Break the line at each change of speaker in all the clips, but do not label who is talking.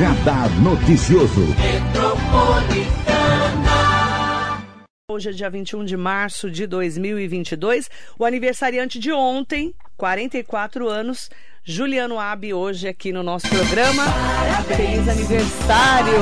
Radar Noticioso.
Hoje é dia 21 de março de 2022. O aniversariante de ontem, 44 anos, Juliano Abi, hoje aqui no nosso programa. Parabéns. Feliz aniversário!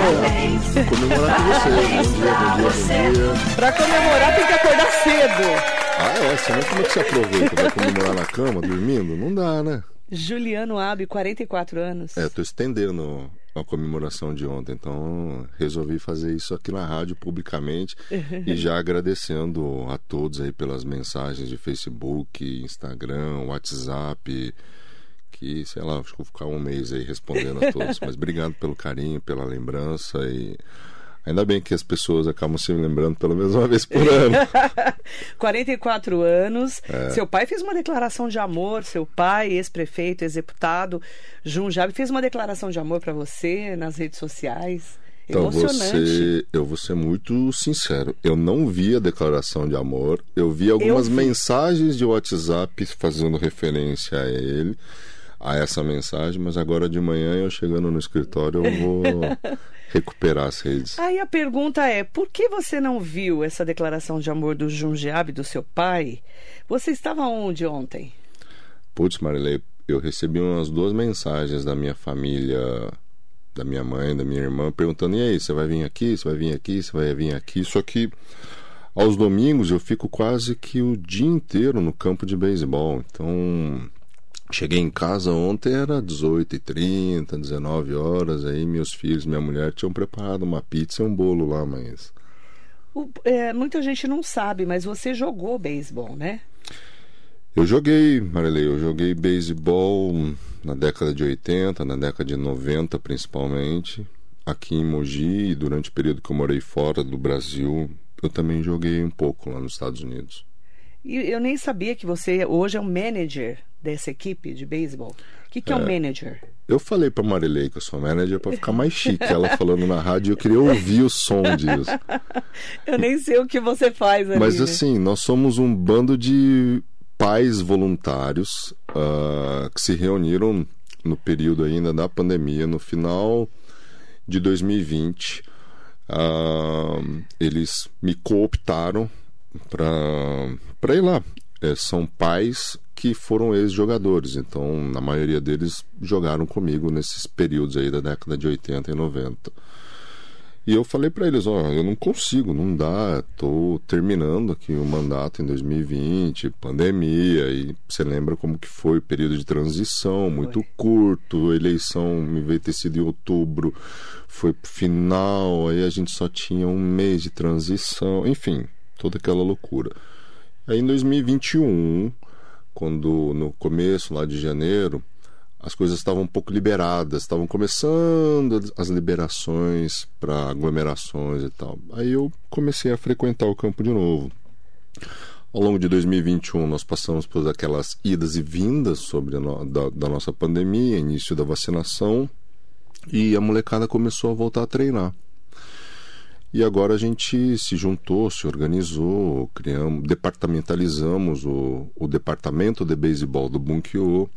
Comemorar com você. Bom dia, bom dia, bom dia.
Pra comemorar tem que acordar cedo.
Ah, é? Senão como é que você aproveita? Vai comemorar na cama, dormindo? Não dá, né?
Juliano Abi, 44 anos.
É, tô estendendo a comemoração de ontem, então resolvi fazer isso aqui na rádio publicamente e já agradecendo a todos aí pelas mensagens de Facebook, Instagram, WhatsApp, que sei lá, acho que vou ficar um mês aí respondendo a todos, mas obrigado pelo carinho, pela lembrança e Ainda bem que as pessoas acabam se lembrando pelo menos uma vez por ano.
44 anos. É. Seu pai fez uma declaração de amor, seu pai, ex-prefeito, executado, Junjab, fez uma declaração de amor para você nas redes sociais.
Então, você, eu vou ser muito sincero. Eu não vi a declaração de amor. Eu vi algumas eu vi. mensagens de WhatsApp fazendo referência a ele a essa mensagem, mas agora de manhã eu chegando no escritório eu vou recuperar as redes.
Aí a pergunta é: por que você não viu essa declaração de amor do Jundiabe, do seu pai? Você estava onde ontem?
Putz, Marilei, eu recebi umas duas mensagens da minha família, da minha mãe, da minha irmã, perguntando: e aí, você vai vir aqui? Você vai vir aqui? Você vai vir aqui? Só que aos domingos eu fico quase que o dia inteiro no campo de beisebol. Então Cheguei em casa ontem, era 18h30, 19 horas, aí meus filhos, minha mulher tinham preparado uma pizza e um bolo lá, mas.
O, é, muita gente não sabe, mas você jogou beisebol, né?
Eu joguei, Marilei, eu joguei beisebol na década de 80, na década de 90 principalmente, aqui em Mogi, e durante o período que eu morei fora do Brasil, eu também joguei um pouco lá nos Estados Unidos.
E eu nem sabia que você hoje é um manager dessa equipe de beisebol. O que, que é, é um manager?
Eu falei para Marilei que eu sou manager para ficar mais chique. Ela falando na rádio, eu queria ouvir o som disso.
eu nem sei o que você faz ali,
Mas assim, nós somos um bando de pais voluntários uh, que se reuniram no período ainda da pandemia, no final de 2020. Uh, ah, eles me cooptaram para ir lá. É, são pais que foram ex-jogadores, então na maioria deles jogaram comigo nesses períodos aí da década de 80 e 90. E eu falei para eles, ó, eu não consigo, não dá, tô terminando aqui o mandato em 2020, pandemia, e você lembra como que foi o período de transição, muito foi. curto, eleição me veio ter sido em outubro, foi pro final, aí a gente só tinha um mês de transição, enfim, toda aquela loucura. Aí em 2021, quando no começo lá de janeiro, as coisas estavam um pouco liberadas, estavam começando as liberações para aglomerações e tal. Aí eu comecei a frequentar o campo de novo. Ao longo de 2021, nós passamos por aquelas idas e vindas sobre no, da, da nossa pandemia, início da vacinação, e a molecada começou a voltar a treinar. E agora a gente se juntou, se organizou, criamos, departamentalizamos o, o departamento de beisebol do Bunkyo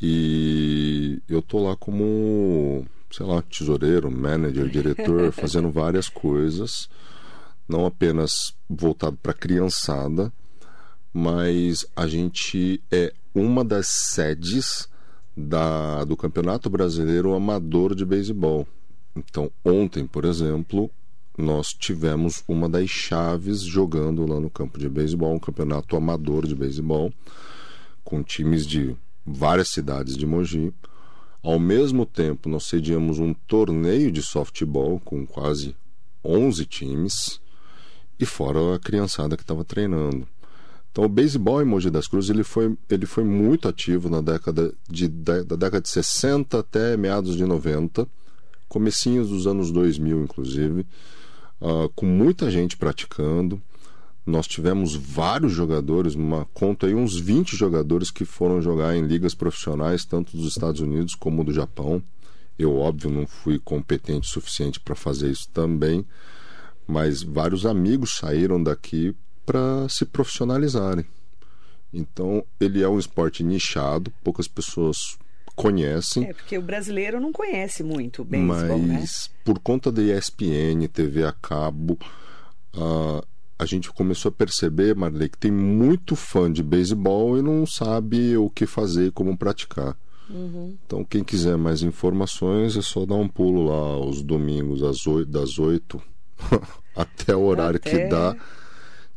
e eu tô lá como, sei lá, tesoureiro, manager, diretor, fazendo várias coisas, não apenas voltado para a criançada, mas a gente é uma das sedes da, do Campeonato Brasileiro Amador de Beisebol. Então, ontem, por exemplo, nós tivemos uma das chaves jogando lá no campo de beisebol, um campeonato amador de beisebol, com times de várias cidades de Mogi. Ao mesmo tempo, nós sediamos um torneio de softball com quase 11 times e fora a criançada que estava treinando. Então, o beisebol em Mogi das Cruzes ele foi, ele foi muito ativo na década de, da, da década de 60 até meados de 90, comecinhos dos anos 2000, inclusive uh, com muita gente praticando. Nós tivemos vários jogadores, uma conta aí uns 20 jogadores que foram jogar em ligas profissionais, tanto dos Estados Unidos como do Japão. Eu, óbvio, não fui competente o suficiente para fazer isso também, mas vários amigos saíram daqui para se profissionalizarem. Então, ele é um esporte nichado, poucas pessoas conhecem.
É, porque o brasileiro não conhece muito o beisebol, né?
mas por conta da ESPN, TV a cabo, ah, a gente começou a perceber, Marley, que tem muito fã de beisebol e não sabe o que fazer, como praticar.
Uhum.
Então, quem quiser mais informações, é só dar um pulo lá aos domingos às 8, das 8 até o horário
Até-
que dá,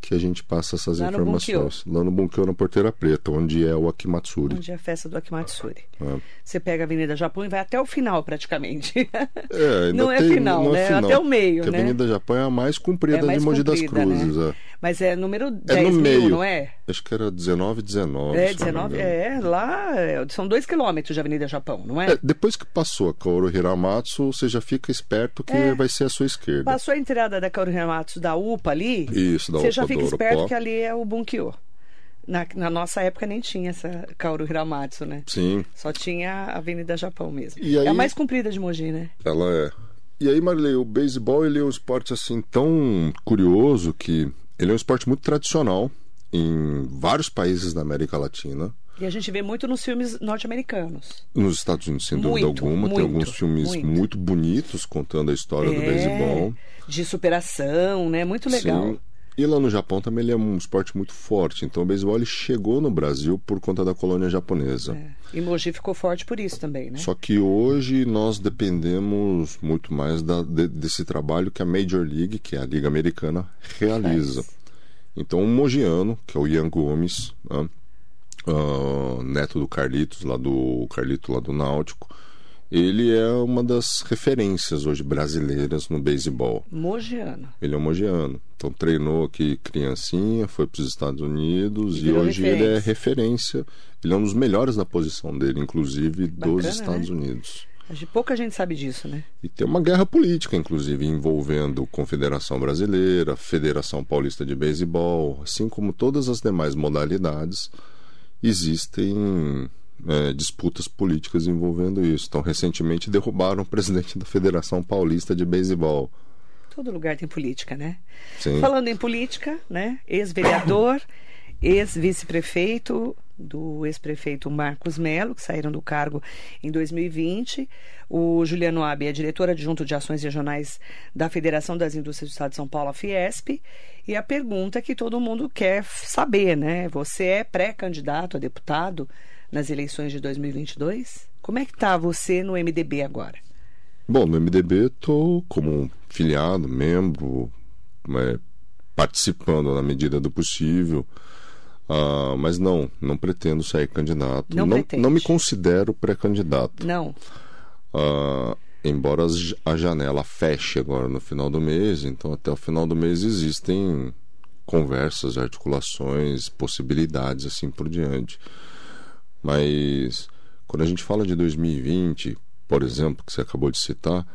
que a gente passa essas
Lá no
informações. Lá no Bunkyo, na Porteira Preta, onde é o Akimatsuri.
Onde é a festa do Akimatsuri.
É.
Você pega a Avenida Japão e vai até o final, praticamente.
É, ainda
Não é
tem-
final,
não é
né?
final,
Até o meio,
porque
né?
a Avenida Japão é a mais comprida
É mais
de Mogi das
comprida,
Cruzes.
né?
É.
Mas é número
É
10
no
mil,
meio.
não é?
Acho que era 19, 19.
É,
se eu não me
19,
engano.
é, lá é, são dois quilômetros de Avenida Japão, não é?
É, depois que passou a Kaoru Hiramatsu, você já fica esperto que
É.
vai ser a sua esquerda.
Passou a entrada da Kaoru Hiramatsu da UPA ali,
Isso, da
você
UPA
já
do
fica esperto que ali é o Bunkyo. Na, na nossa época nem tinha essa Kaoru Hiramatsu, né?
Sim,
Só tinha a Avenida Japão mesmo.
Aí-
É a mais comprida de Mogi, né?
ela é. E aí, Marilei, o beisebol ele é um esporte assim tão curioso que ele é um esporte muito tradicional em vários países da América Latina.
E a gente vê muito nos filmes norte-americanos.
Nos Estados Unidos, sem dúvida
Muito,
alguma, tem
muito,
alguns filmes
muito.
muito. bonitos contando a história do
É,
beisebol.
De superação, né? Muito legal.
Sim. E lá no Japão também ele é um esporte muito forte. Então o beisebol chegou no Brasil por conta da colônia japonesa.
É. E Mogi ficou forte por isso também, né?
Só que hoje nós dependemos muito mais da- de- desse trabalho que a Major League, que é a Liga Americana, realiza.
Faz.
Então, um mogiano, que é o Ian Gomes, né, ah, neto do Carlitos, lá do Carlito lá do Náutico, ele é uma das referências hoje brasileiras no beisebol.
Mogiano.
Ele é um mogiano. Então treinou aqui criancinha, foi para os Estados Unidos
E
e, hoje ele é
referência.
referência. Ele é um dos melhores da posição dele, inclusive
Bacana,
dos Estados
né?
Unidos.
Pouca gente sabe disso, né?
E tem uma guerra política, inclusive, envolvendo Confederação Brasileira, Federação Paulista de Beisebol, assim como todas as demais modalidades, existem é, disputas políticas envolvendo isso. Então, recentemente derrubaram o presidente da Federação Paulista de Beisebol.
Todo lugar tem política, né?
Sim.
Falando em política, né? Ex-vereador, ex-vice-prefeito do ex-prefeito Marcos Melo, que saíram do cargo em 2020. O Juliano Abi é diretor adjunto de ações regionais da Federação das Indústrias do Estado de São Paulo, a Fiesp. E a pergunta que todo mundo quer saber, né? Você é pré-candidato a deputado nas eleições de 2022? Como é que tá você no MDB agora?
Bom, no MDB estou como filiado, membro, é, participando na medida do possível. Ah, mas não, não pretendo sair candidato.
Não pretende.
não me considero pré-candidato.
Não.
Ah, embora a janela feche agora no final do mês, então até o final do mês existem conversas, articulações, possibilidades assim por diante. Mas quando a gente fala de 2020, por exemplo, que você acabou de citar,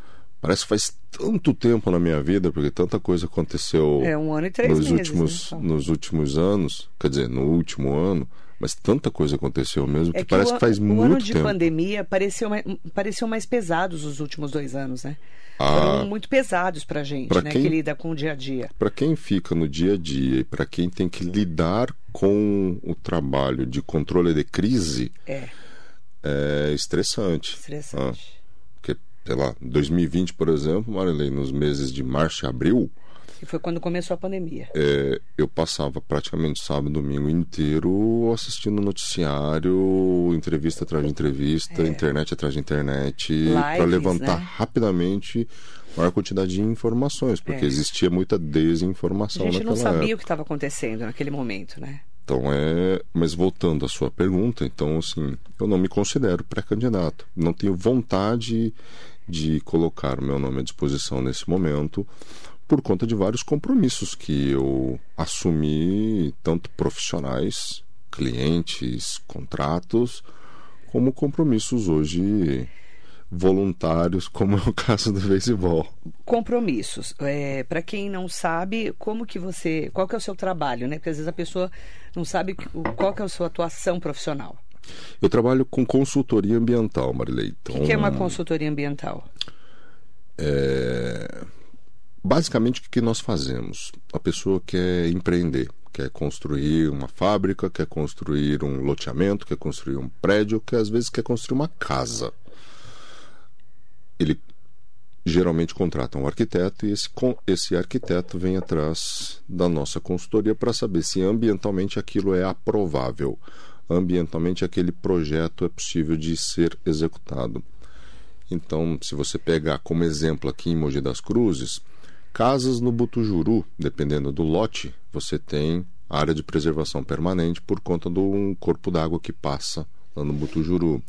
parece que faz tanto tempo na minha vida, porque tanta coisa aconteceu
É um ano e três
nos
meses.
últimos
né?
nos últimos anos, quer dizer, no último ano, mas tanta coisa aconteceu mesmo que,
É que
parece
o,
que faz
o
muito
ano de
tempo.
pandemia pareceu mais, pareciam mais pesados os últimos dois anos, né?
Ah.
Foram muito pesados pra gente,
Pra
né?
quem-
Que lida com o dia a dia.
Para quem fica no dia a dia e para quem tem que lidar com o trabalho de controle de crise,
É,
é estressante.
estressante.
Porque, sei lá, 2020, por exemplo, Marilei, nos meses de março e abril,
Que foi quando começou a pandemia.
é, eu passava praticamente sábado e domingo inteiro assistindo noticiário, entrevista atrás de entrevista, internet atrás de internet, para
É.
Levantar
né?
rapidamente a maior quantidade de informações, porque
É.
existia muita
A
desinformação
gente não
naquela
sabia
época.
o que estava acontecendo naquele momento, né?
Então é. Mas voltando à sua pergunta, então assim, eu não me considero pré-candidato. Não tenho vontade de colocar o meu nome à disposição nesse momento, por conta de vários compromissos que eu assumi, tanto profissionais, clientes, contratos, como compromissos hoje voluntários, como é o caso do beisebol.
Compromissos. É, para quem não sabe, como que você. Qual que é o seu trabalho, né? Porque às vezes a pessoa não sabe o- qual que é a sua atuação profissional.
Eu trabalho com consultoria ambiental, Marilei.
O
Então,
que, que é uma consultoria ambiental?
É, Basicamente, o que nós fazemos? A pessoa quer empreender, quer construir uma fábrica, quer construir um loteamento, quer construir um prédio, que às vezes quer construir uma casa. Ele geralmente contrata um arquiteto e esse, esse arquiteto vem atrás da nossa consultoria para saber se ambientalmente aquilo é aprovável, ambientalmente aquele projeto é possível de ser executado. Então, se você pegar como exemplo aqui em Mogi das Cruzes, casas no Butujuru, dependendo do lote, você tem área de preservação permanente por conta do um corpo d'água que passa lá no Butujuru.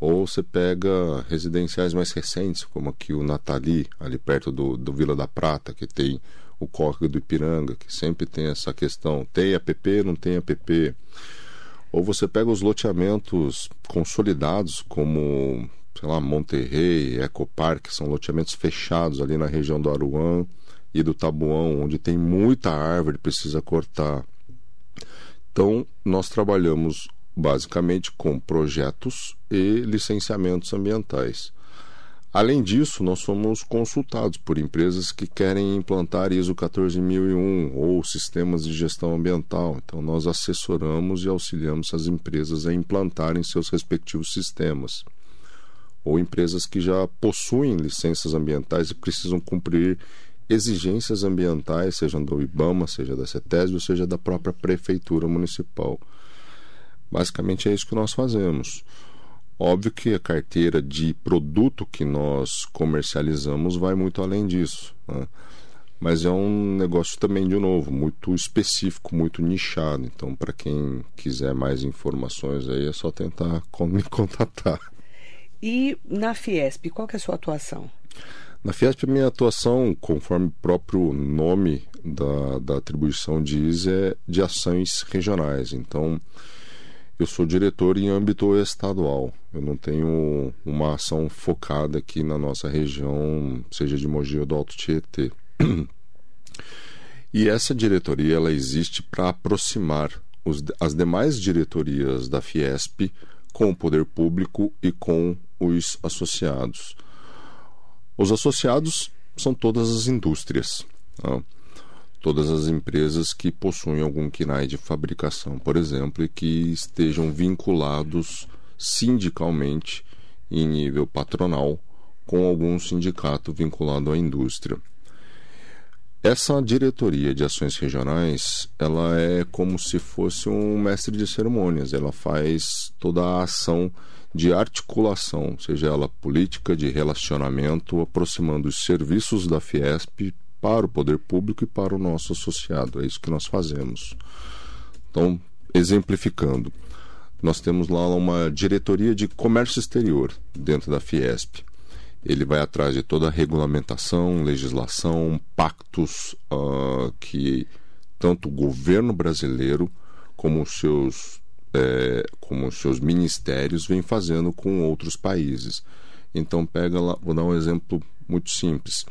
Ou você pega residenciais mais recentes, como aqui o Natali, ali perto do, do Vila da Prata, que tem o Córrego do Ipiranga, que sempre tem essa questão: tem APP, não tem APP. Ou você pega os loteamentos consolidados, como, sei lá, Monterrey, Ecopark, são loteamentos fechados ali na região do Aruan e do Tabuão, onde tem muita árvore, precisa cortar. Então, nós trabalhamos basicamente com projetos e licenciamentos ambientais. Além disso, nós somos consultados por empresas que querem implantar ISO 14001 ou sistemas de gestão ambiental. Então, nós assessoramos e auxiliamos as empresas a implantarem seus respectivos sistemas. Ou empresas que já possuem licenças ambientais e precisam cumprir exigências ambientais, seja do IBAMA, seja da CETESB, ou seja da própria prefeitura municipal. Basicamente é isso que nós fazemos. Óbvio que a carteira de produto que nós comercializamos vai muito além disso. Né? Mas é um negócio também, de novo, muito específico, muito nichado. Então, para quem quiser mais informações aí, é só tentar me contatar.
E na Fiesp, qual que é a sua atuação?
Na Fiesp, a minha atuação, conforme o próprio nome da, da atribuição diz, é de ações regionais. Então, eu sou diretor em âmbito estadual. Eu não tenho uma ação focada aqui na nossa região, seja de Mogi ou do Alto Tietê. E essa diretoria ela existe para aproximar os, as demais diretorias da Fiesp com o poder público e com os associados. Os associados são todas as indústrias. Tá? todas as empresas que possuem algum KINAI de fabricação, por exemplo, e que estejam vinculados sindicalmente em nível patronal com algum sindicato vinculado à indústria. Essa diretoria de ações regionais, ela é como se fosse um mestre de cerimônias, ela faz toda a ação de articulação, seja ela política de relacionamento, aproximando os serviços da Fiesp para o poder público e para o nosso associado. É isso que nós fazemos. Então, exemplificando, nós temos lá uma diretoria de comércio exterior dentro da Fiesp. Ele vai atrás de toda a regulamentação, legislação, pactos uh, que tanto o governo brasileiro como os seus é, como os seus ministérios vêm fazendo com outros países. Então pega lá, vou dar um exemplo muito simples.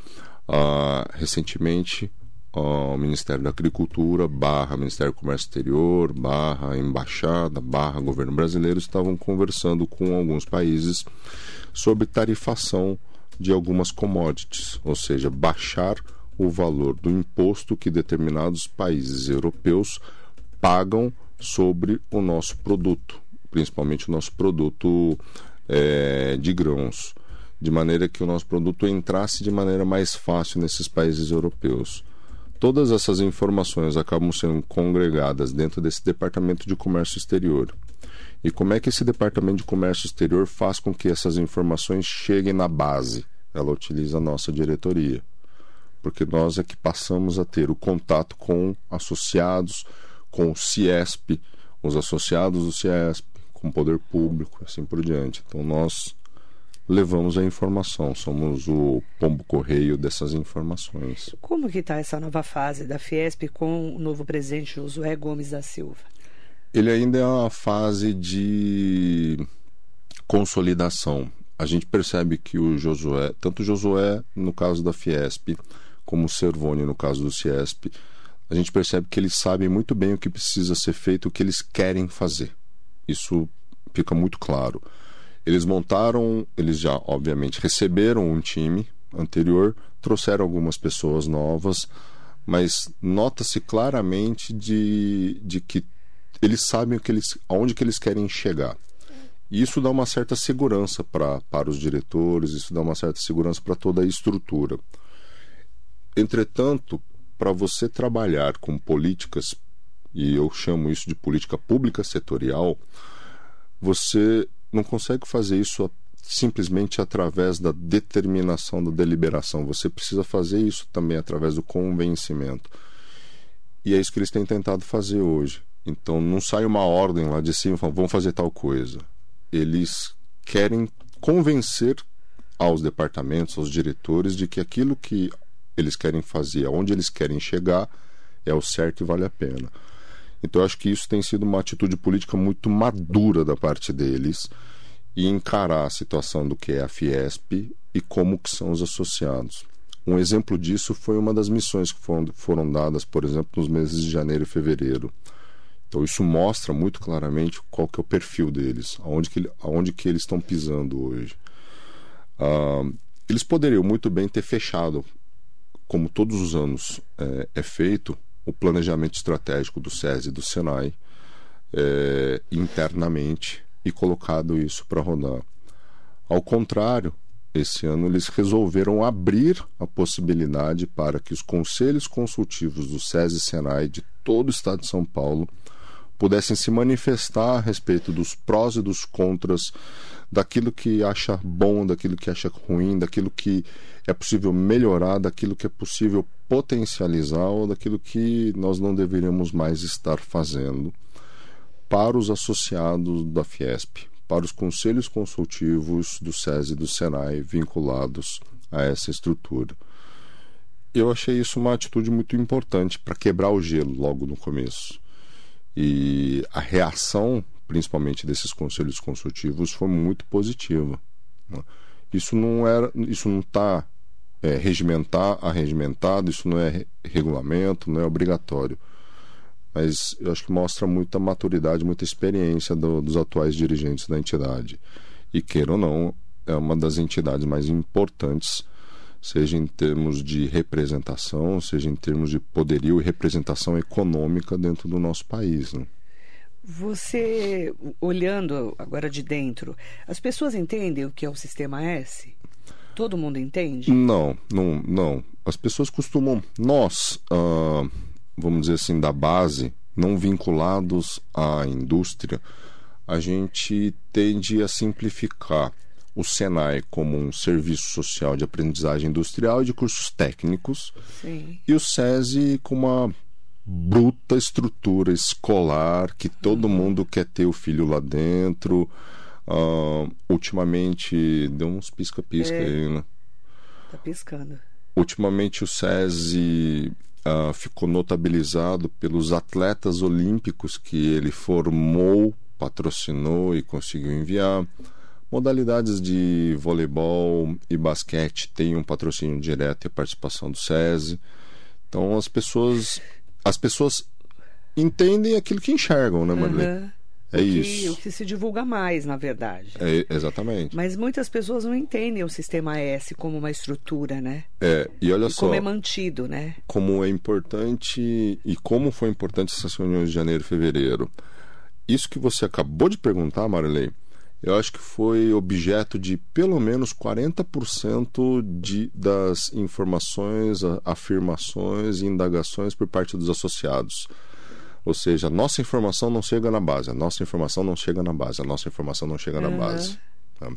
Uh, recentemente, o Ministério da Agricultura, barra Ministério do Comércio Exterior, barra Embaixada, barra Governo Brasileiro estavam conversando com alguns países sobre tarifação de algumas commodities, ou seja, baixar o valor do imposto que determinados países europeus pagam sobre o nosso produto, principalmente o nosso produto é, de grãos de maneira que o nosso produto entrasse de maneira mais fácil nesses países europeus. Todas essas informações acabam sendo congregadas dentro desse departamento de comércio exterior. E como é que esse departamento de comércio exterior faz com que essas informações cheguem na base? Ela utiliza a nossa diretoria. Porque nós é que passamos a ter o contato com associados, com o CIESP, os associados do CIESP, com o poder público, assim por diante. Então nós levamos a informação, somos o pombo correio dessas informações.
Como que está essa nova fase da Fiesp com o novo presidente Josué Gomes da Silva?
Ele ainda é uma fase de consolidação. A gente percebe que o Josué, tanto o Josué no caso da Fiesp, como o Servone no caso do Ciesp, a gente percebe que eles sabem muito bem o que precisa ser feito, o que eles querem fazer. Isso fica muito claro. Eles montaram, eles já obviamente receberam um time anterior, trouxeram algumas pessoas novas, mas nota-se claramente de, de que eles sabem o que eles, aonde que eles querem chegar. E isso dá uma certa segurança pra, para os diretores, isso dá uma certa segurança para toda a estrutura. Entretanto, para você trabalhar com políticas, e eu chamo isso de política pública setorial, você não consegue fazer isso simplesmente através da determinação da deliberação. Você precisa fazer isso também através do convencimento. E é isso que eles têm tentado fazer hoje. Então não sai uma ordem lá de cima, vamos fazer tal coisa. Eles querem convencer aos departamentos, aos diretores, de que aquilo que eles querem fazer, aonde eles querem chegar, é o certo e vale a pena. Então eu acho que isso tem sido uma atitude política muito madura da parte deles e encarar a situação do que é a Fiesp e como que são os associados. Um exemplo disso foi uma das missões que foram, foram dadas, por exemplo, nos meses de janeiro e fevereiro. Então isso mostra muito claramente qual que é o perfil deles, aonde que, aonde que eles estão pisando hoje. Ah, eles poderiam muito bem ter fechado, como todos os anos é, é feito, o planejamento estratégico do SESI e do SENAI é, internamente e colocado isso para rodar. Ao contrário, esse ano eles resolveram abrir a possibilidade para que os conselhos consultivos do SESI e SENAI de todo o estado de São Paulo pudessem se manifestar a respeito dos prós e dos contras, daquilo que acha bom, daquilo que acha ruim, daquilo que é possível melhorar, daquilo que é possível potencializar ou daquilo que nós não deveríamos mais estar fazendo para os associados da Fiesp, para os conselhos consultivos do SESI e do SENAI vinculados a essa estrutura. Eu achei isso uma atitude muito importante para quebrar o gelo logo no começo. E a reação, principalmente desses conselhos consultivos, foi muito positiva. Né? Isso não era, isso não está é, regimentar, arregimentado, isso não é regulamento, não é obrigatório mas eu acho que mostra muita maturidade, muita experiência do, dos atuais dirigentes da entidade. E queira ou não, é uma das entidades mais importantes, seja em termos de representação, seja em termos de poderio e representação econômica dentro do nosso país. Né?
Você, olhando agora de dentro, as pessoas entendem o que é o Sistema S? Todo mundo entende?
Não, não, não. As pessoas costumam. Nós. Uh vamos dizer assim, da base, não vinculados à indústria, a gente tende a simplificar o Senai como um serviço social de aprendizagem industrial e de cursos técnicos,
Sim.
e o SESI com uma bruta estrutura escolar que todo uhum. mundo quer ter o filho lá dentro. Uh, ultimamente deu uns pisca-pisca é. aí, né?
Tá piscando.
Ultimamente o SESI uh, ficou notabilizado pelos atletas olímpicos que ele formou, patrocinou e conseguiu enviar. Modalidades de voleibol e basquete têm um patrocínio direto e a participação do SESI. Então as pessoas as pessoas entendem aquilo que enxergam, né, Marlene? Uhum. É o que, isso.
O que se divulga mais, na verdade.
É, exatamente.
Mas muitas pessoas não entendem o sistema S como uma estrutura, né?
É, e olha
e
só.
Como é mantido, né?
Como é importante e como foi importante essas reuniões de janeiro e fevereiro. Isso que você acabou de perguntar, Marilei, eu acho que foi objeto de pelo menos 40% de, das informações, afirmações e indagações por parte dos associados. Ou seja, a nossa informação não chega na base, a nossa informação não chega na base, a nossa informação não chega na uhum. base. Tá?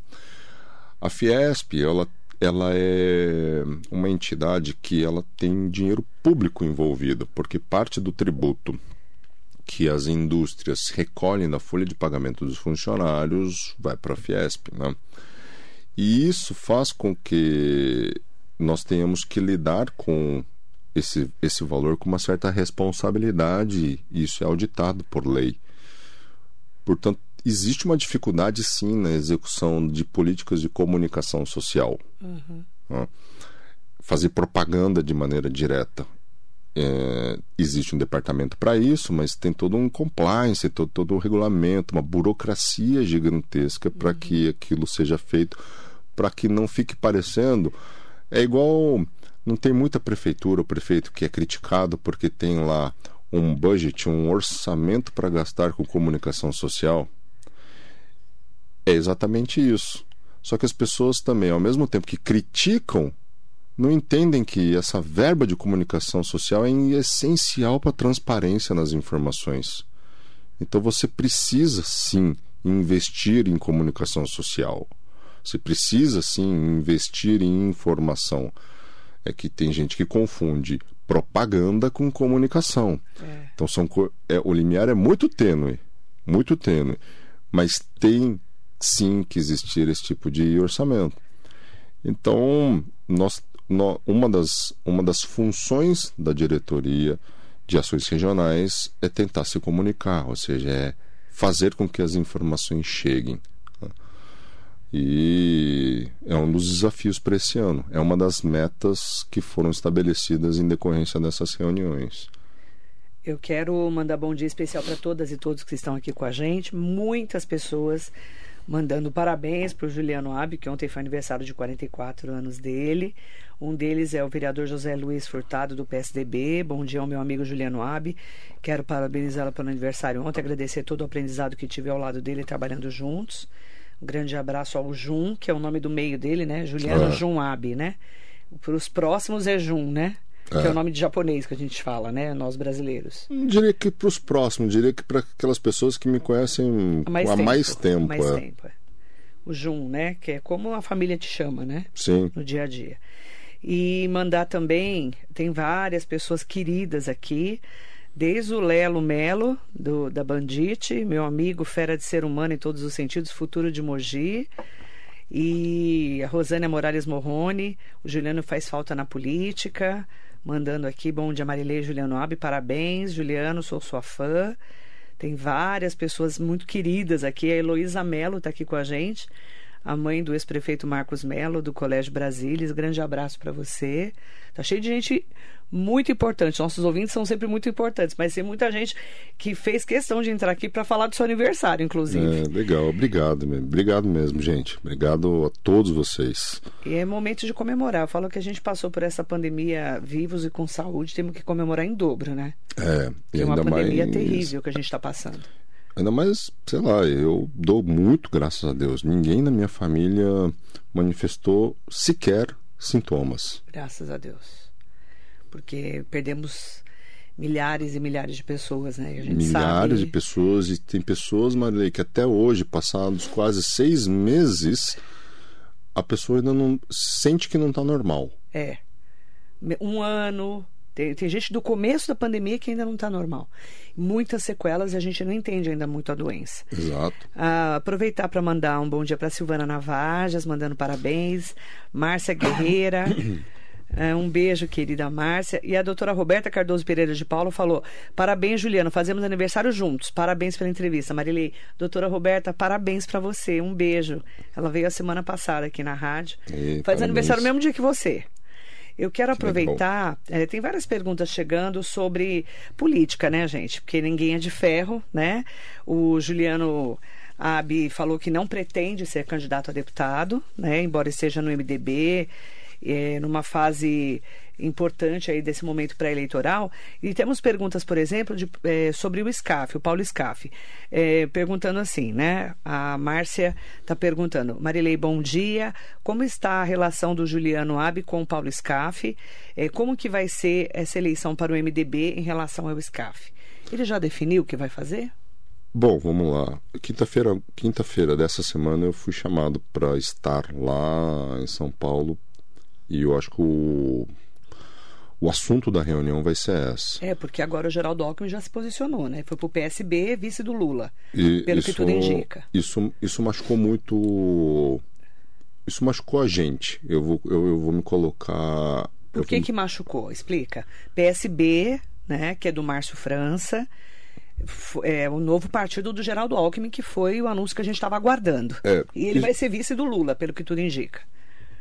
A Fiesp, ela, ela é uma entidade que ela tem dinheiro público envolvido, porque parte do tributo que as indústrias recolhem da folha de pagamento dos funcionários vai para a Fiesp. Né? E isso faz com que nós tenhamos que lidar com esse, esse valor com uma certa responsabilidade, e isso é auditado por lei. Portanto, existe uma dificuldade sim na execução de políticas de comunicação social.
Uhum.
Né? Fazer propaganda de maneira direta. É, existe um departamento para isso, mas tem todo um compliance, todo, todo um regulamento, uma burocracia gigantesca para que aquilo seja feito, para que não fique parecendo. É igual não tem muita prefeitura ou prefeito que é criticado porque tem lá um budget, um orçamento para gastar com comunicação social? É exatamente isso. Só que as pessoas também, ao mesmo tempo que criticam, não entendem que essa verba de comunicação social é essencial para a transparência nas informações. Então você precisa sim investir em comunicação social. Você precisa sim investir em informação. É que tem gente que confunde propaganda com comunicação. É. Então são é, o limiar é muito tênue, muito tênue, mas tem sim que existir esse tipo de orçamento. Então nós, uma das uma das funções da diretoria de ações regionais é tentar se comunicar, ou seja, é fazer com que as informações cheguem. E é um dos desafios para esse ano. É uma das metas que foram estabelecidas em decorrência dessas reuniões.
Eu quero mandar bom dia especial para todas e todos que estão aqui com a gente. Muitas pessoas mandando parabéns para o Juliano Abi, que ontem foi aniversário de 44 anos dele. Um deles é o vereador José Luiz Furtado, do PSDB. Bom dia ao meu amigo Juliano Abi. Quero parabenizá-lo pelo aniversário ontem, agradecer todo o aprendizado que tive ao lado dele trabalhando juntos. Um grande abraço ao Jun, que é o nome do meio dele, né? Juliano ah. Jun Abe, né? Para os próximos é Jun, né? É. Que é o nome de japonês que a gente fala, né? Nós brasileiros.
Não diria que para os próximos, diria que para aquelas pessoas que me conhecem há mais há tempo. Mais tempo, mais é. tempo é.
O Jun, né? Que é como a família te chama, né?
Sim.
No dia a dia. E mandar também, tem várias pessoas queridas aqui desde o Lelo Melo, do, da Bandite, meu amigo fera de ser humano em todos os sentidos, futuro de Mogi, e a Rosânia Morales Morrone, o Juliano faz falta na política, mandando aqui, bom dia Marilei Juliano Abi, parabéns, Juliano, sou sua fã. Tem várias pessoas muito queridas aqui, a Heloísa Melo está aqui com a gente, a mãe do ex-prefeito Marcos Melo, do Colégio Brasília, grande abraço para você. Tá cheio de gente muito importante. Nossos ouvintes são sempre muito importantes, mas tem muita gente que fez questão de entrar aqui para falar do seu aniversário, inclusive.
É, legal, obrigado mesmo. Obrigado mesmo, gente. Obrigado a todos vocês.
E é momento de comemorar. Eu falo que a gente passou por essa pandemia vivos e com saúde, temos que comemorar em dobro, né?
É,
e é uma pandemia mais... terrível que a gente está passando.
Ainda mais, sei lá, eu dou muito graças a Deus. Ninguém na minha família manifestou sequer sintomas.
Graças a Deus porque perdemos milhares e milhares de pessoas, né?
milhares sabe... de pessoas e tem pessoas, Marilei, que até hoje, passados quase seis meses, a pessoa ainda não sente que não está normal.
É, um ano. Tem, tem, gente do começo da pandemia que ainda não está normal. Muitas sequelas e a gente não entende ainda muito a doença.
Exato.
Ah, aproveitar para mandar um bom dia para Silvana Navajas, mandando parabéns. Márcia Guerreira. É, um beijo, querida Márcia. E a doutora Roberta Cardoso Pereira de Paulo falou: parabéns, Juliano, fazemos aniversário juntos. Parabéns pela entrevista. Marilei, doutora Roberta, parabéns para você. Um beijo. Ela veio a semana passada aqui na rádio. E, Faz parabéns. aniversário no mesmo dia que você. Eu quero aproveitar, é, tem várias perguntas chegando sobre política, né, gente? Porque ninguém é de ferro, né? O Juliano Abi falou que não pretende ser candidato a deputado, né? Embora esteja no MDB é, numa fase importante aí desse momento pré-eleitoral. E temos perguntas, por exemplo, de, é, sobre o SCAF, o Paulo SCAF, é, perguntando assim, né? A Márcia está perguntando, Marilei, bom dia. Como está a relação do Juliano Ab com o Paulo SCAF? É, como que vai ser essa eleição para o MDB em relação ao SCAF? Ele já definiu o que vai fazer?
Bom, vamos lá. Quinta-feira, quinta-feira dessa semana eu fui chamado para estar lá em São Paulo e eu acho que o, o assunto da reunião vai ser essa.
É, porque agora o Geraldo Alckmin já se posicionou, né? Foi pro PSB, vice do Lula, e pelo isso, que tudo indica.
Isso, isso machucou muito... Isso machucou a gente. Eu vou, eu, eu vou me colocar...
Por que vou... que machucou? Explica. PSB, né, que é do Márcio França, é o novo partido do Geraldo Alckmin, que foi o anúncio que a gente estava aguardando. É, e ele vai ser vice do Lula, pelo que tudo indica.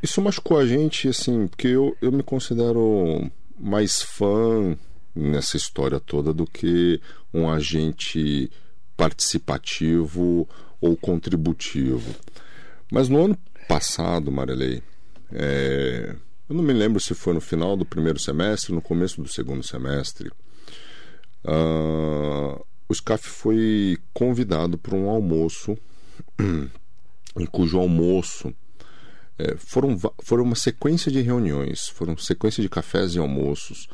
Isso machucou a gente, assim, porque eu, eu me considero mais fã nessa história toda do que um agente participativo ou contributivo. Mas no ano passado, Marilei, é, eu não me lembro se foi no final do primeiro semestre, no começo do segundo semestre, uh, o SCAF foi convidado para um almoço, em cujo almoço é, foram, foram uma sequência de reuniões, foram sequência de cafés e almoços.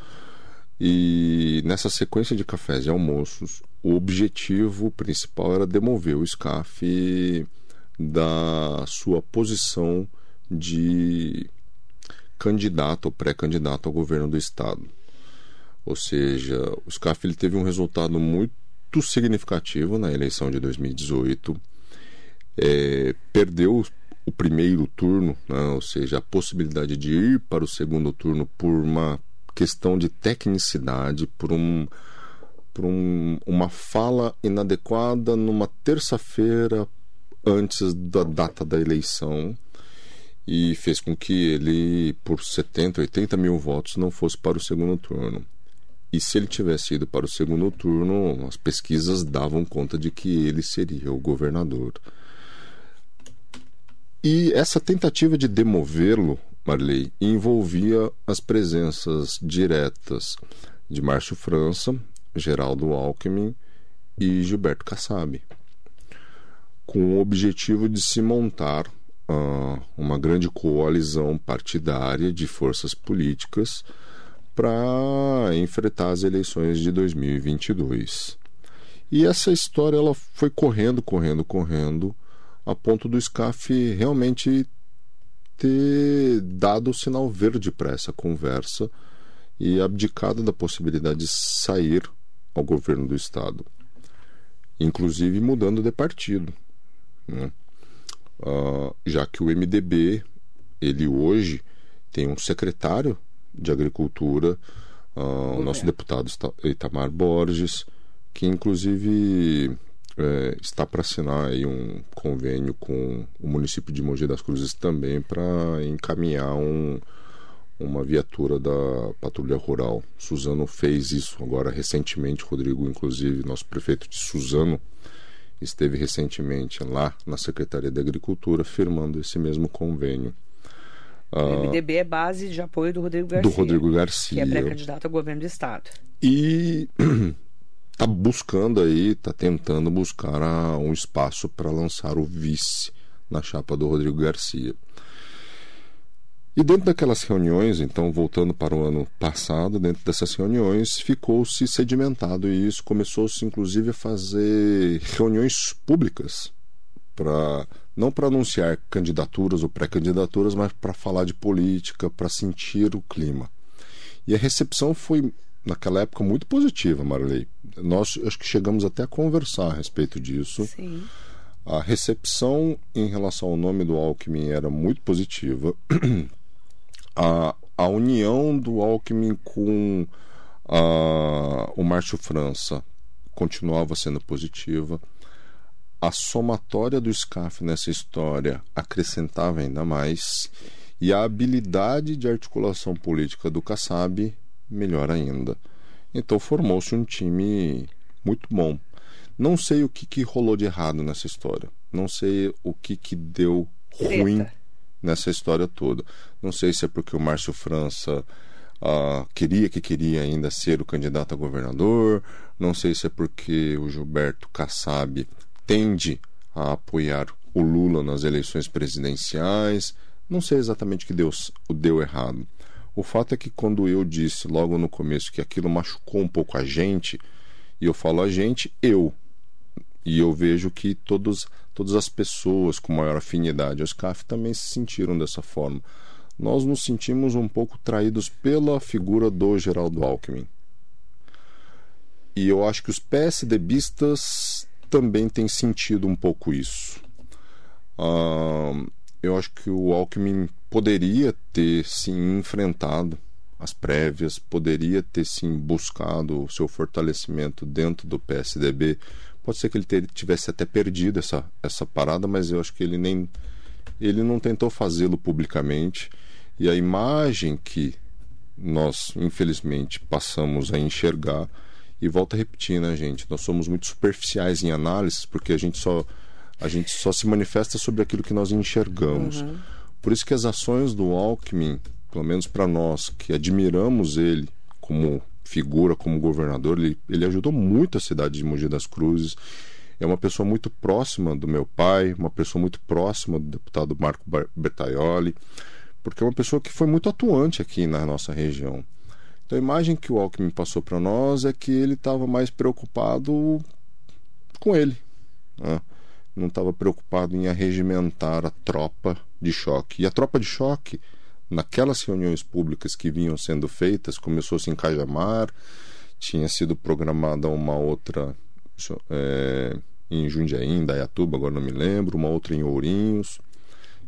E nessa sequência de cafés e almoços, o objetivo principal era demover o SCAF da sua posição de candidato ou pré-candidato ao governo do estado. Ou seja, o SCAF ele teve um resultado muito significativo na eleição de 2018. É, perdeu primeiro turno, né? ou seja, a possibilidade de ir para o segundo turno por uma questão de tecnicidade, por, um, por um, uma fala inadequada numa terça-feira antes da data da eleição e fez com que ele, por 70, 80 mil votos, não fosse para o segundo turno. E se ele tivesse ido para o segundo turno, as pesquisas davam conta de que ele seria o governador. E essa tentativa de demovê-lo, Marley, envolvia as presenças diretas de Márcio França, Geraldo Alckmin e Gilberto Kassab, com o objetivo de se montar uh, uma grande coalizão partidária de forças políticas para enfrentar as eleições de 2022. E essa história ela foi correndo, correndo, correndo a ponto do SCAF realmente ter dado o sinal verde para essa conversa e abdicado da possibilidade de sair ao governo do Estado, inclusive mudando de partido. Né? Uh, já que o MDB, ele hoje tem um secretário de Agricultura, uh, o nosso deputado Itamar Borges, que inclusive é, está para assinar aí um convênio com o município de Mogi das Cruzes também para encaminhar um, uma viatura da patrulha rural. Suzano fez isso agora recentemente, Rodrigo, inclusive, nosso prefeito de Suzano, esteve recentemente lá na Secretaria de Agricultura firmando esse mesmo convênio.
O MDB é base de apoio do Rodrigo Garcia.
Do Rodrigo Garcia.
Que é pré-candidato ao governo do Estado.
E está buscando aí, está tentando buscar a, um espaço para lançar o vice na chapa do Rodrigo Garcia. E dentro daquelas reuniões, então voltando para o ano passado, dentro dessas reuniões ficou-se sedimentado e isso começou-se inclusive a fazer reuniões públicas para não para anunciar candidaturas ou pré-candidaturas, mas para falar de política, para sentir o clima. E a recepção foi naquela época muito positiva, Marley. Nós acho que chegamos até a conversar a respeito disso.
Sim.
A recepção em relação ao nome do Alckmin era muito positiva. a, a união do Alckmin com a, o Márcio França continuava sendo positiva. A somatória do SCAF nessa história acrescentava ainda mais. E a habilidade de articulação política do Kassab melhor ainda. Então formou-se um time muito bom. Não sei o que, que rolou de errado nessa história. Não sei o que, que deu ruim nessa história toda. Não sei se é porque o Márcio França uh, queria que queria ainda ser o candidato a governador. Não sei se é porque o Gilberto Kassab tende a apoiar o Lula nas eleições presidenciais. Não sei exatamente o que deu, o deu errado. O fato é que quando eu disse logo no começo que aquilo machucou um pouco a gente, e eu falo a gente, eu. E eu vejo que todos, todas as pessoas com maior afinidade aos CAF também se sentiram dessa forma. Nós nos sentimos um pouco traídos pela figura do Geraldo Alckmin. E eu acho que os PSDBistas também têm sentido um pouco isso. Eu acho que o Alckmin poderia ter sim enfrentado as prévias, poderia ter sim buscado o seu fortalecimento dentro do PSDB. Pode ser que ele tivesse até perdido essa, essa parada, mas eu acho que ele nem ele não tentou fazê-lo publicamente. E a imagem que nós, infelizmente, passamos a enxergar, e volta a repetir, né, gente? Nós somos muito superficiais em análises, porque a gente só, a gente só se manifesta sobre aquilo que nós enxergamos. Uhum. Por isso que as ações do Alckmin pelo menos para nós que admiramos ele como figura, como governador, ele, ele ajudou muito a cidade de Mogi das Cruzes. É uma pessoa muito próxima do meu pai, uma pessoa muito próxima do deputado Marco Bertaioli, porque é uma pessoa que foi muito atuante aqui na nossa região. Então a imagem que o Alckmin passou para nós é que ele estava mais preocupado com ele. Né? Não estava preocupado em arregimentar a tropa de choque. E a tropa de choque, naquelas reuniões públicas que vinham sendo feitas, começou-se em Cajamar, tinha sido programada uma outra é, em Jundiaí, em Dayatuba, agora não me lembro, uma outra em Ourinhos.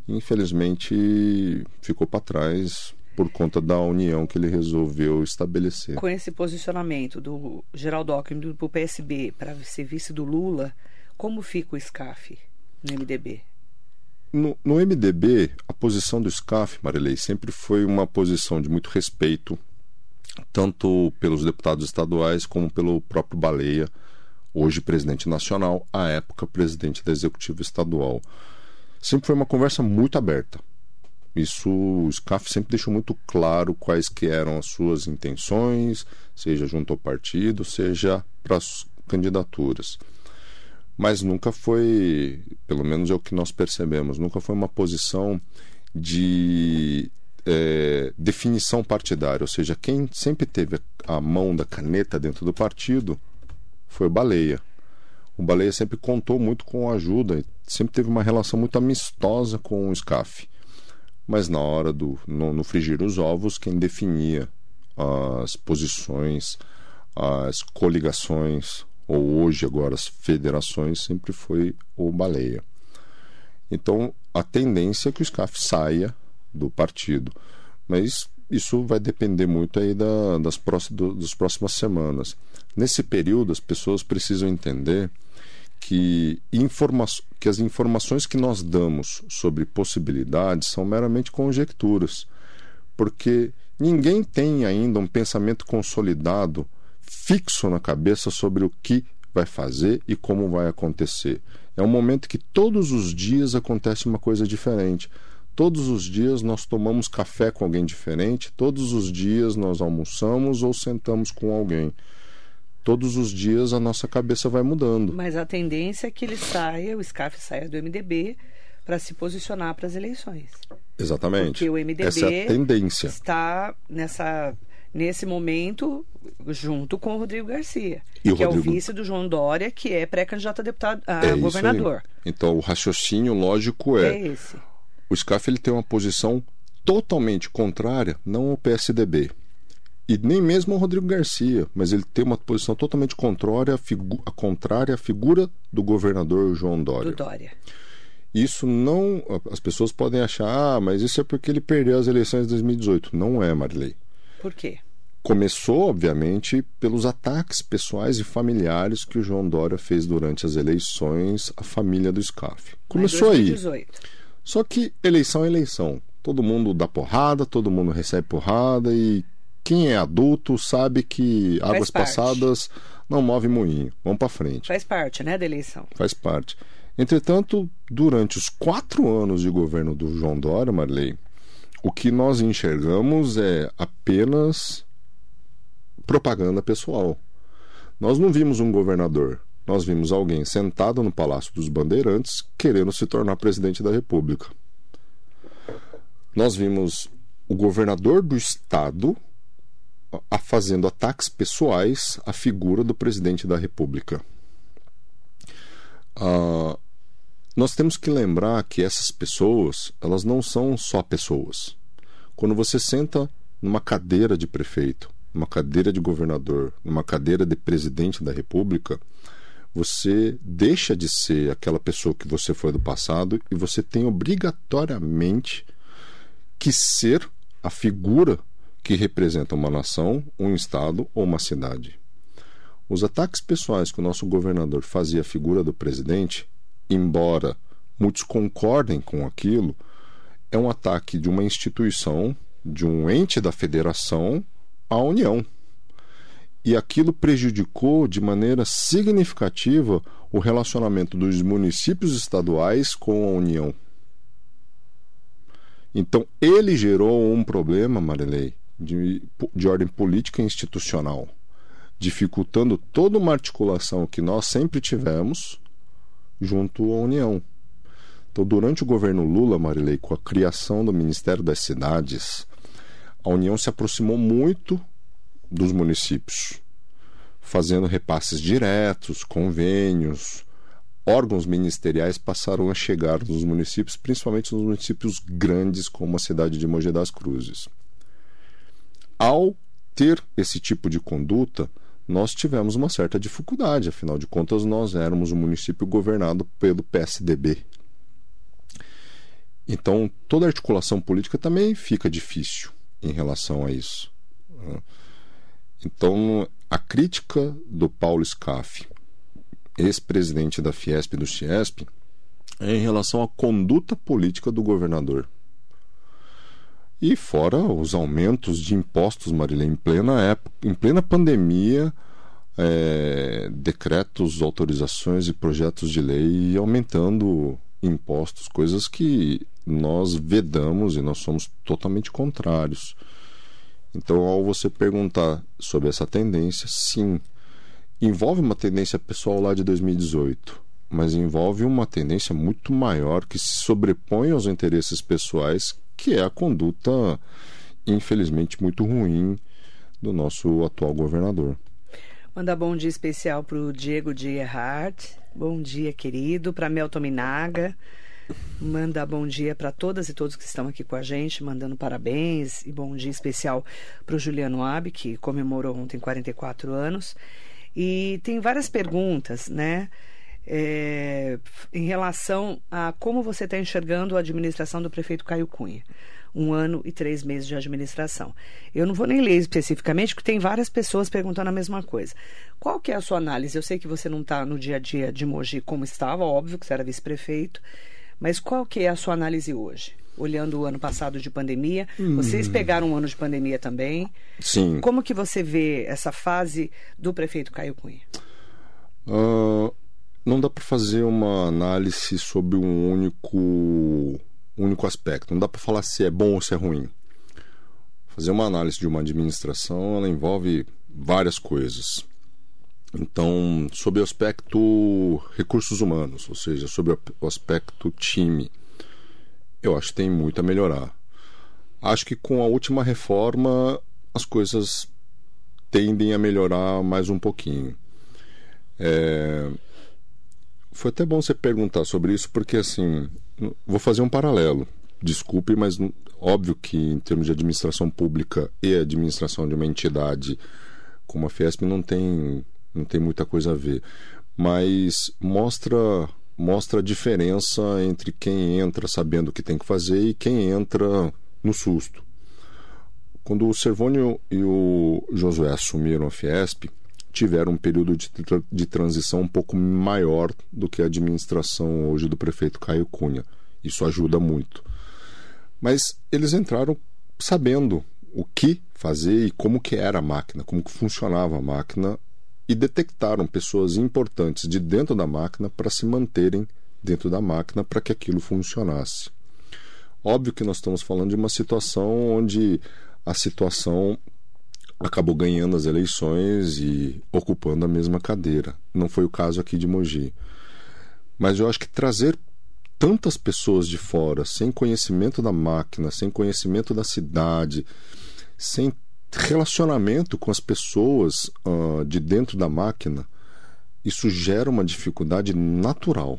Infelizmente ficou para trás por conta da união que ele resolveu estabelecer.
Com esse posicionamento do Geraldo Alckmin do PSB para ser vice do Lula, como fica o SCAF no MDB?
No, no MDB, a posição do SCAF, Marilei, sempre foi uma posição de muito respeito, tanto pelos deputados estaduais como pelo próprio Baleia, hoje presidente nacional, à época presidente da executiva estadual. Sempre foi uma conversa muito aberta isso o SCAF sempre deixou muito claro quais que eram as suas intenções, seja junto ao partido, seja para as candidaturas. Mas nunca foi, pelo menos é o que nós percebemos, nunca foi uma posição de é, definição partidária, ou seja, quem sempre teve a mão da caneta dentro do partido foi o Baleia. O Baleia sempre contou muito com a ajuda, sempre teve uma relação muito amistosa com o SCAF mas na hora do no, no frigir os ovos, quem definia as posições, as coligações, ou hoje agora as federações, sempre foi o Baleia. Então a tendência é que o SCAF saia do partido, mas isso vai depender muito aí da, das, próximas, das próximas semanas. Nesse período, as pessoas precisam entender que, informa que as informações que nós damos sobre possibilidades são meramente conjecturas, porque ninguém tem ainda um pensamento consolidado, fixo na cabeça sobre o que vai fazer e como vai acontecer. É um momento que todos os dias acontece uma coisa diferente. Todos os dias nós tomamos café com alguém diferente, todos os dias nós almoçamos ou sentamos com alguém todos os dias a nossa cabeça vai mudando.
Mas a tendência é que ele saia, o SCAF saia do MDB para se posicionar para as eleições.
Exatamente.
Porque o MDB
Essa é a tendência.
está nessa nesse momento junto com o Rodrigo Garcia,
e
que
Rodrigo...
é o vice do João Dória, que é pré-candidato a deputado a é governador.
Então o raciocínio lógico é,
é esse.
o SCAF ele tem uma posição totalmente contrária não ao PSDB, e nem mesmo o Rodrigo Garcia, mas ele tem uma posição totalmente contrária à, figu a contrária à figura do governador João Dória.
Do Dória.
Isso não. As pessoas podem achar, ah, mas isso é porque ele perdeu as eleições de 2018. Não é, Marilei.
Por quê?
Começou, obviamente, pelos ataques pessoais e familiares que o João Dória fez durante as eleições à família do SCAF. Começou 2018. aí. Só que eleição é eleição. Todo mundo dá porrada, todo mundo recebe porrada e quem é adulto sabe que águas passadas não move moinho. Vamos para frente.
Faz parte, né, da eleição.
Faz parte. Entretanto, durante os quatro anos de governo do João Dória, Marley, o que nós enxergamos é apenas propaganda pessoal. Nós não vimos um governador, nós vimos alguém sentado no Palácio dos Bandeirantes querendo se tornar presidente da República. Nós vimos o governador do estado a fazendo ataques pessoais à figura do presidente da República. Uh, nós temos que lembrar que essas pessoas, elas não são só pessoas. Quando você senta numa cadeira de prefeito, numa cadeira de governador, numa cadeira de presidente da República, você deixa de ser aquela pessoa que você foi do passado e você tem obrigatoriamente que ser a figura que representa uma nação, um estado ou uma cidade. Os ataques pessoais que o nosso governador fazia à figura do presidente, embora muitos concordem com aquilo, é um ataque de uma instituição, de um ente da federação à União. E aquilo prejudicou de maneira significativa o relacionamento dos municípios estaduais com a União. Então, ele gerou um problema, Marilei, de, de ordem política e institucional, dificultando toda uma articulação que nós sempre tivemos junto à União. Então, durante o governo Lula, Marilei, com a criação do Ministério das Cidades, a União se aproximou muito dos municípios, fazendo repasses diretos, convênios, órgãos ministeriais passaram a chegar nos municípios, principalmente nos municípios grandes, como a cidade de Mogi das Cruzes. Ao ter esse tipo de conduta, nós tivemos uma certa dificuldade, afinal de contas, nós éramos um município governado pelo PSDB. Então, toda articulação política também fica difícil em relação a isso. Então, a crítica do Paulo Scaff ex-presidente da Fiesp e do Chiesp, é em relação à conduta política do governador. E fora os aumentos de impostos, Marília, em plena época, em plena pandemia, é, decretos, autorizações e projetos de lei aumentando impostos, coisas que nós vedamos e nós somos totalmente contrários. Então, ao você perguntar sobre essa tendência, sim, envolve uma tendência pessoal lá de 2018, mas envolve uma tendência muito maior que se sobrepõe aos interesses pessoais, que é a conduta, infelizmente, muito ruim do nosso atual governador.
Mandar bom dia especial para o Diego de Erhardt. Bom dia, querido. Para Melton Minaga. Manda bom dia para todas e todos que estão aqui com a gente, mandando parabéns e bom dia especial para o Juliano Ab, que comemorou ontem 44 anos. E tem várias perguntas, né? É, em relação a como você está enxergando a administração do prefeito Caio Cunha. Um ano e três meses de administração. Eu não vou nem ler especificamente, porque tem várias pessoas perguntando a mesma coisa. Qual que é a sua análise? Eu sei que você não está no dia a dia de Mogi como estava, óbvio que você era vice-prefeito, mas qual que é a sua análise hoje? olhando o ano passado de pandemia. Hum. Vocês pegaram um ano de pandemia também.
Sim.
Como que você vê essa fase do prefeito Caio Cunha?
Uh, não dá para fazer uma análise sobre um único, único aspecto. Não dá para falar se é bom ou se é ruim. Fazer uma análise de uma administração, ela envolve várias coisas. Então, sobre o aspecto recursos humanos, ou seja, sobre o aspecto time, eu acho que tem muito a melhorar. Acho que com a última reforma as coisas tendem a melhorar mais um pouquinho. É... Foi até bom você perguntar sobre isso, porque assim, vou fazer um paralelo. Desculpe, mas óbvio que em termos de administração pública e administração de uma entidade como a Fiesp não tem, não tem muita coisa a ver. Mas mostra mostra a diferença entre quem entra sabendo o que tem que fazer e quem entra no susto. Quando o Servônio e o Josué assumiram a Fiesp, tiveram um período de, de transição um pouco maior do que a administração hoje do prefeito Caio Cunha. Isso ajuda muito. Mas eles entraram sabendo o que fazer e como que era a máquina, como que funcionava a máquina e detectaram pessoas importantes de dentro da máquina para se manterem dentro da máquina para que aquilo funcionasse. Óbvio que nós estamos falando de uma situação onde a situação acabou ganhando as eleições e ocupando a mesma cadeira. Não foi o caso aqui de Mogi. Mas eu acho que trazer tantas pessoas de fora, sem conhecimento da máquina, sem conhecimento da cidade, sem relacionamento com as pessoas uh, de dentro da máquina, isso gera uma dificuldade natural.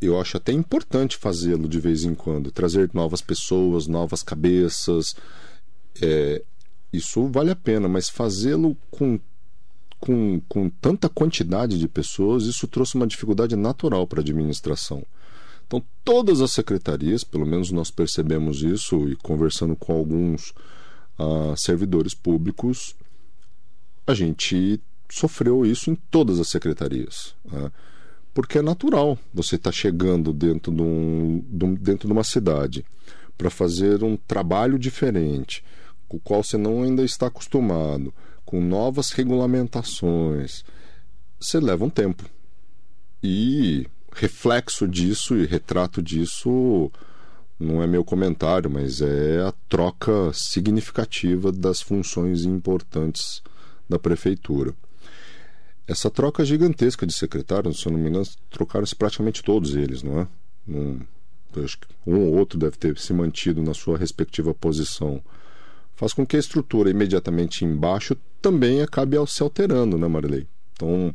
Eu acho até importante fazê-lo de vez em quando, trazer novas pessoas, novas cabeças. É, isso vale a pena, mas fazê-lo com, com, com tanta quantidade de pessoas, isso trouxe uma dificuldade natural para a administração. Então, todas as secretarias, pelo menos nós percebemos isso e conversando com alguns a servidores públicos, a gente sofreu isso em todas as secretarias. Né? Porque é natural você estar tá chegando dentro de, um, dentro de uma cidade para fazer um trabalho diferente, com o qual você não ainda está acostumado, com novas regulamentações. Você leva um tempo. E reflexo disso e retrato disso não é meu comentário, mas é a troca significativa das funções importantes da prefeitura. Essa troca gigantesca de secretários, se eu não me engano, trocaram-se praticamente todos eles, não é? Um, acho que um ou outro deve ter se mantido na sua respectiva posição. Faz com que a estrutura imediatamente embaixo também acabe se alterando, né, Marilei? Então,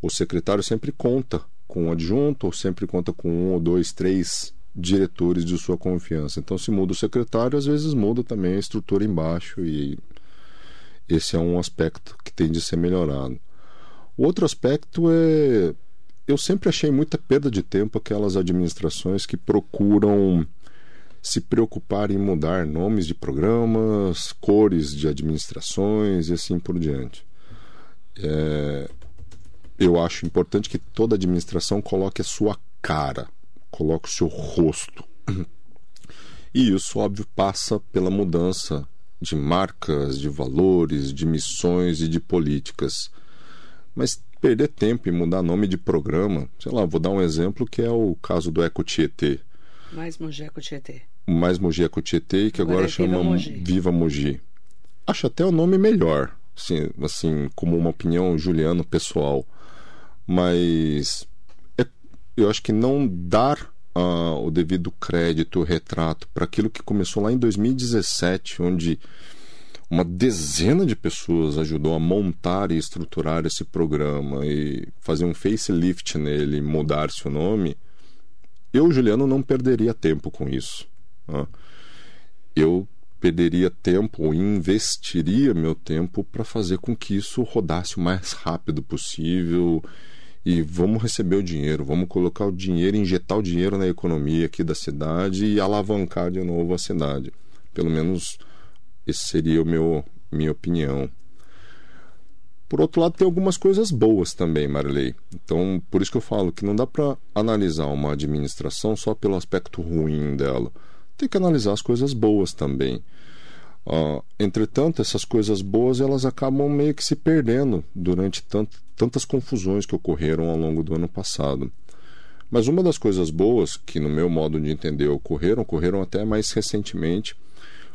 o secretário sempre conta com um adjunto, ou sempre conta com um ou dois, três diretores de sua confiança. Então, se muda o secretário, às vezes muda também a estrutura embaixo, e esse é um aspecto que tem de ser melhorado. Outro aspecto é. Eu sempre achei muita perda de tempo aquelas administrações que procuram se preocupar em mudar nomes de programas, cores de administrações e assim por diante. É, eu acho importante que toda administração coloque a sua cara, coloque o seu rosto. E isso, óbvio, passa pela mudança de marcas, de valores, de missões e de políticas. Mas perder tempo e mudar nome de programa, sei lá, vou dar um exemplo que é o caso do Eco Tietê.
Mais Mogi Eco Tietê.
Mais Mogi Eco Tietê, que agora, agora é chama Viva Mogi. Viva Mogi. Acho até o nome melhor, assim, assim como uma opinião juliano pessoal mas é, eu acho que não dar uh, o devido crédito, o retrato para aquilo que começou lá em 2017, onde uma dezena de pessoas ajudou a montar e estruturar esse programa e fazer um facelift nele, mudar seu nome. Eu, Juliano, não perderia tempo com isso. Eu perderia tempo investiria meu tempo para fazer com que isso rodasse o mais rápido possível e vamos receber o dinheiro, vamos colocar o dinheiro, injetar o dinheiro na economia aqui da cidade e alavancar de novo a cidade. Pelo menos esse seria o meu minha opinião. Por outro lado, tem algumas coisas boas também, Marilei. Então, por isso que eu falo que não dá para analisar uma administração só pelo aspecto ruim dela. Tem que analisar as coisas boas também. Uh, entretanto, essas coisas boas elas acabam meio que se perdendo durante tantas confusões que ocorreram ao longo do ano passado. Mas uma das coisas boas que, no meu modo de entender, ocorreram, ocorreram até mais recentemente,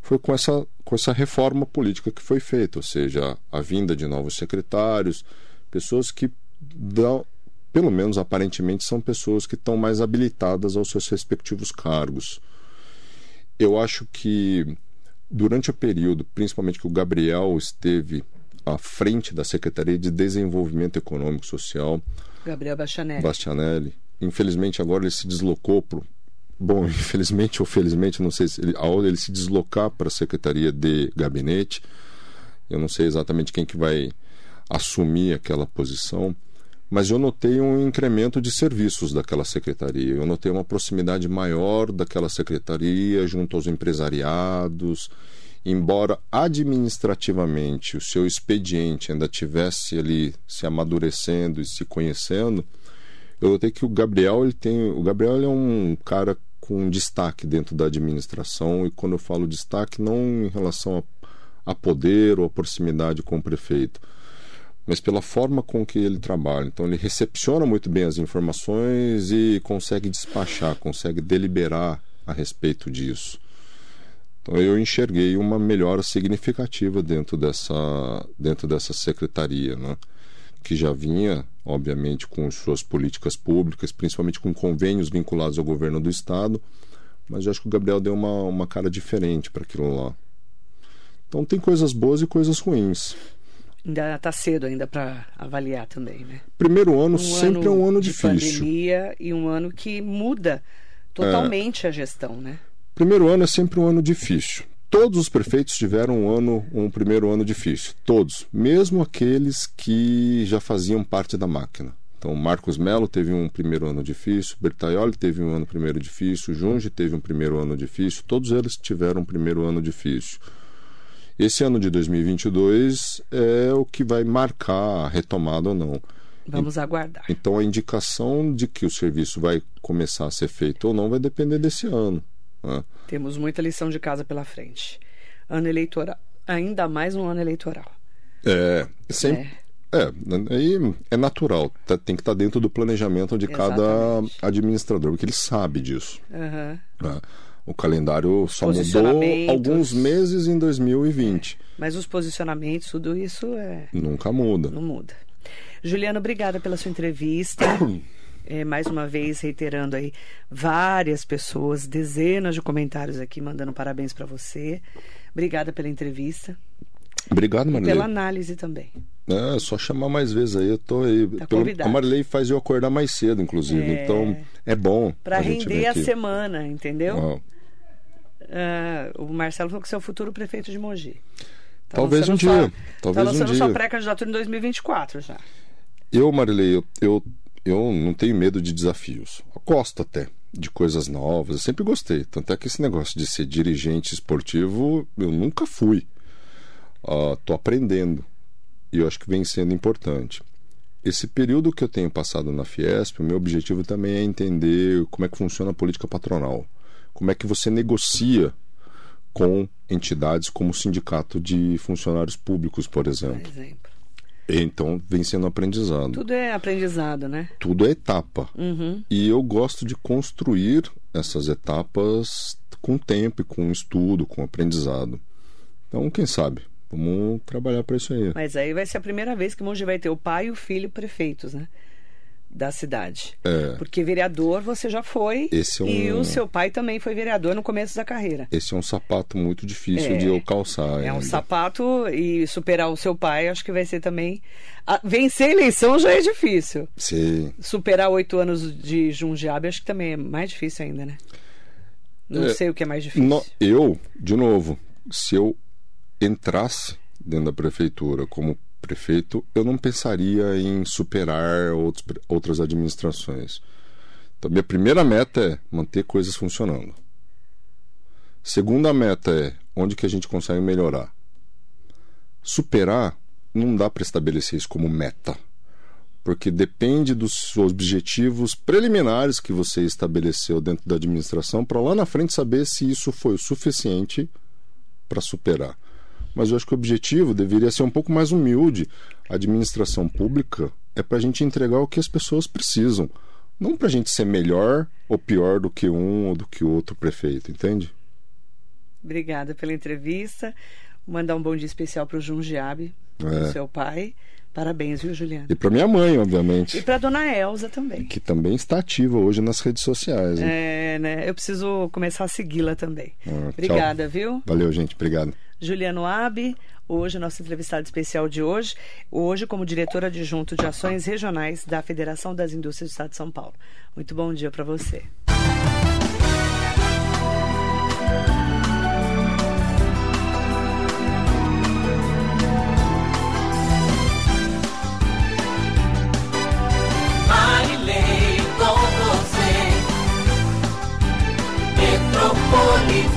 foi com essa, com essa reforma política que foi feita, ou seja, a vinda de novos secretários, pessoas que, dão, pelo menos aparentemente, são pessoas que estão mais habilitadas aos seus respectivos cargos. Eu acho que Durante o período, principalmente que o Gabriel esteve à frente da Secretaria de Desenvolvimento Econômico e Social,
Gabriel Bastianelli.
Bastianelli. Infelizmente agora ele se deslocou para bom, infelizmente ou felizmente, não sei se ele, a hora ele se deslocar para a Secretaria de Gabinete, eu não sei exatamente quem que vai assumir aquela posição, mas eu notei um incremento de serviços daquela secretaria. Eu notei uma proximidade maior daquela secretaria junto aos empresariados. Embora administrativamente o seu expediente ainda tivesse ali se amadurecendo e se conhecendo, eu notei que o Gabriel ele tem, o Gabriel é um cara com destaque dentro da administração e quando eu falo destaque não em relação a, a poder ou a proximidade com o prefeito, mas pela forma com que ele trabalha. Então ele recepciona muito bem as informações e consegue despachar, consegue deliberar a respeito disso. Então eu enxerguei uma melhora significativa dentro dessa, dentro dessa secretaria, né? que já vinha, obviamente, com suas políticas públicas, principalmente com convênios vinculados ao governo do Estado, mas eu acho que o Gabriel deu uma, uma cara diferente para aquilo lá. Então tem coisas boas e coisas ruins.
Ainda está cedo ainda para avaliar também, né?
Primeiro ano um sempre ano é um ano
de
difícil.
pandemia e um ano que muda totalmente é. a gestão, né?
Primeiro ano é sempre um ano difícil. Todos os prefeitos tiveram um ano, um primeiro ano difícil. Todos, mesmo aqueles que já faziam parte da máquina. Então, Marcos Melo teve um primeiro ano difícil, Bertaioli teve um ano primeiro difícil, Junge teve um primeiro ano difícil, todos eles tiveram um primeiro ano difícil. Esse ano de 2022 é o que vai marcar a retomada ou não.
Vamos aguardar.
Então a indicação de que o serviço vai começar a ser feito ou não vai depender desse ano. Né?
Temos muita lição de casa pela frente. Ano eleitoral, ainda mais um ano eleitoral.
É, sempre. É. é aí é natural, tá, tem que estar tá dentro do planejamento de Exatamente. cada administrador, porque ele sabe disso.
Uhum.
É. O calendário só mudou alguns meses em 2020.
Mas os posicionamentos, tudo isso é,
Nunca muda.
não muda. Juliano, obrigada pela sua entrevista. É, mais uma vez, reiterando aí, várias pessoas, dezenas de comentários aqui mandando parabéns para você. Obrigada pela entrevista
Obrigado, Marilei.
pela análise também.
É, só chamar mais vezes aí. Eu tô aí.
Tá
Pelo- a Marilei faz eu acordar mais cedo, inclusive.
É.
Então, é bom.
Para render a
aqui.
semana, entendeu?
Ah,
Ah, o Marcelo falou que você é o futuro prefeito de Mogi. Tá
Talvez um
sua-
dia, talvez
tá
um
lançando sua
dia.
pré-candidatura em 2024 já.
Eu, Marilei, eu, eu, eu não tenho medo de desafios. Eu gosto até de coisas novas. Eu sempre gostei. Tanto é que esse negócio de ser dirigente esportivo, eu nunca fui. Ah, tô aprendendo. E eu acho que vem sendo importante. Esse período que eu tenho passado na Fiesp, o meu objetivo também é entender como é que funciona a política patronal. Como é que você negocia com entidades como o Sindicato de Funcionários Públicos, por
Por
exemplo.
exemplo.
Então, vem sendo aprendizado
Tudo é aprendizado, né?
tudo é etapa.
Uhum.
E eu gosto de construir essas etapas com tempo com estudo, com aprendizado. Então, quem sabe? Vamos trabalhar para isso aí.
Mas aí vai ser a primeira vez que Mogi vai ter o pai e o filho prefeitos, né? Da cidade.
É,
Porque vereador você já foi.
Esse é
E
um-
o seu pai também foi vereador no começo da carreira.
esse é um sapato muito difícil
É.
de eu calçar.
É um
ainda.
sapato e superar o seu pai, acho que vai ser também. Ah, vencer a eleição já é difícil.
Sim.
Superar oito anos de Jundiabe, acho que também é mais difícil ainda, né? Não
É,
sei o que é mais difícil.
No- eu, de novo, se eu entrasse dentro da prefeitura como prefeito, eu não pensaria em superar outros, outras administrações. Então, minha primeira meta é manter coisas funcionando. Segunda meta é onde que a gente consegue melhorar. Superar, não dá para estabelecer isso como meta porque depende dos objetivos preliminares que você estabeleceu dentro da administração para lá na frente saber se isso foi o suficiente para superar. Mas eu acho que o objetivo deveria ser um pouco mais humilde. A administração pública é para a gente entregar o que as pessoas precisam, não para a gente ser melhor ou pior do que um ou do que outro prefeito, entende?
Obrigada pela entrevista. Mandar um bom dia especial para o Jundiabe,
É.
seu pai. Parabéns, viu, Juliana?
E para minha mãe,
E
obviamente,
para dona Elza também.
que também está ativa hoje nas redes sociais. hein?
É, né? Eu preciso começar a segui-la também.
Ah, tchau.
Obrigada, viu?
Valeu, gente. Obrigado.
Juliano Abi, hoje, nosso entrevistado especial de hoje, hoje como diretora adjunto de ações regionais da Federação das Indústrias do Estado de São Paulo. Muito bom dia para você. Marilei com você, Metropolis.